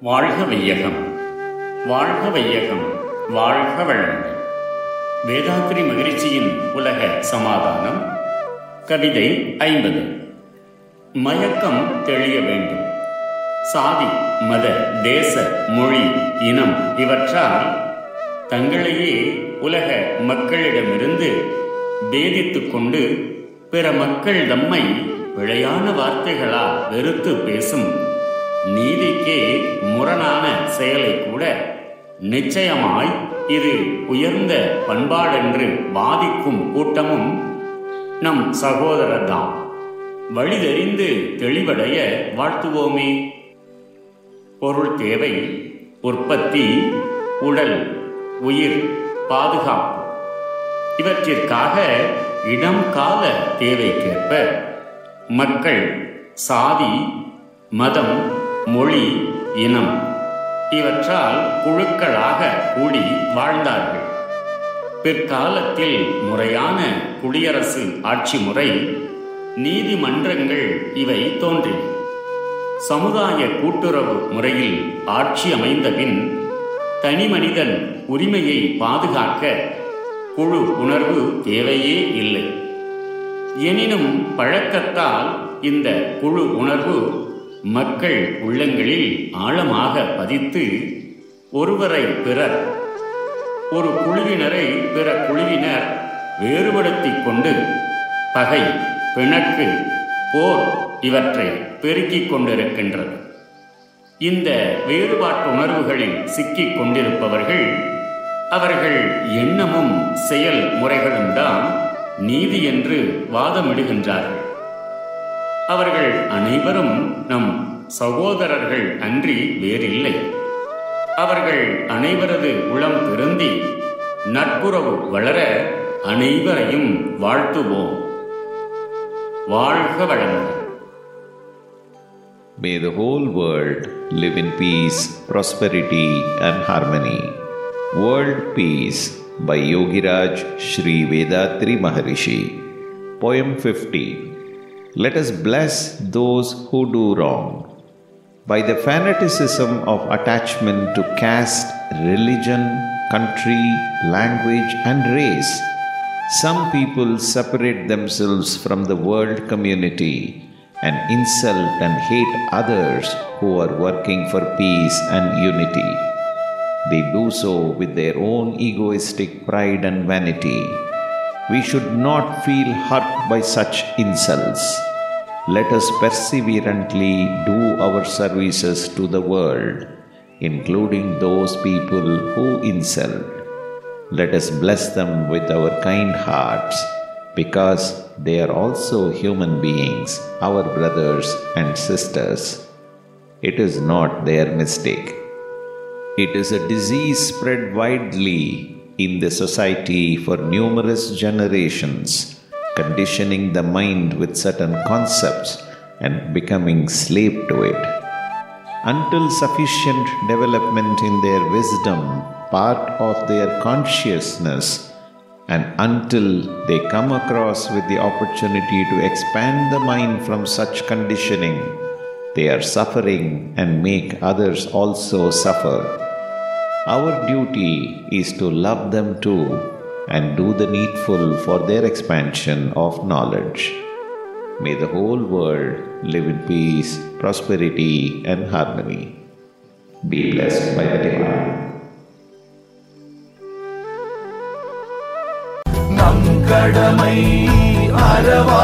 வாழ்க வையகம். வாழ்க வையகம். வாழ்க வளங்கள் வேதாத்ரி மகிழ்ச்சியின் உலக சமாதானம். கவிதை ஐம்பது. மயக்கம் தெளிய வேண்டும். சாதி மத தேச மொழி இனம் இவற்றால் தங்களையே உலக மக்களிடமிருந்து பேதித்துக் கொண்டு பிற மக்கள் தம்மை பிழையான வார்த்தைகளால் வெறுத்து பேசும் நீதிக்கே முரணான செயலை கூட நிச்சயமாய் இது உயர்ந்த பண்பாடென்று பாதிக்கும் கூட்டமும் நம் சகோதரர்தான் வழிதெறிந்து தெளிவடைய வாழ்த்துவோமே. பொருள் தேவை உற்பத்தி உடல் உயிர் பாதுகாப்பு. இவற்றிற்காக இடம் கால தேவைக்கேற்ப மக்கள் சாதி மதம் மொழி இனம் இவற்றால் குழுக்களாக கூடி வாழ்ந்தார்கள். பிற்காலத்தில் முறையான குடியரசு ஆட்சி முறை நீதிமன்றங்கள் இவை தோன்றின. சமுதாய கூட்டுறவு முறையில் ஆட்சி அமைந்தபின் தனிமனிதன் உரிமையை பாதுகாக்க குழு உணர்வு தேவையே இல்லை. எனினும் பழக்கத்தால் இந்த குழு உணர்வு மக்கள் உள்ளங்களில் ஆழமாக பதித்து ஒருவரை பிறர் ஒரு குழுவினரை பிற குழுவினர் வேறுபடுத்திக் கொண்டு பகை பிணக்கு போர் இவற்றை பெருக்கிக் கொண்டிருக்கின்றது. இந்த வேறுபாட்டு உணர்வுகளில் சிக்கிக் கொண்டிருப்பவர்கள் அவர்கள் எண்ணமும் செயல் முறைகளும் தான் நீதி என்று வாதமிடுகின்றார்கள். அவர்கள் அனைவரும் நம் சகோதரர்கள் அன்றி வேறில்லை அவர்கள் அனைவரது உளம் திருந்தி நட்புறவு வளர அனைவரையும் வாழ்த்துவோம் வாழ்க வளங்கள் May the whole world live in peace, prosperity, and harmony. World Peace by Yogiraj Sri Vedatri Maharishi. Poem 50 Let us bless those who do wrong. By the fanaticism of attachment to caste, religion, country, language, and race, some people separate themselves from the world community and insult and hate others who are working for peace and unity. They do so with their own egoistic pride and vanity. We should not feel hurt by such insults. Let us perseverantly do our services to the world, including those people who insult. Let us bless them with our kind hearts, because they are also human beings, our brothers and sisters. It is not their mistake. It is a disease spread widely in the society for numerous generations, conditioning the mind with certain concepts and becoming slave to it. Until sufficient development in their wisdom, part of their consciousness, and until they come across with the opportunity to expand the mind from such conditioning, they are suffering and make others also suffer. Our duty is to love them too and do the needful for their expansion of knowledge. May the whole world live in peace, prosperity, and harmony. Be blessed by the Divine. நம் கடமை அறவா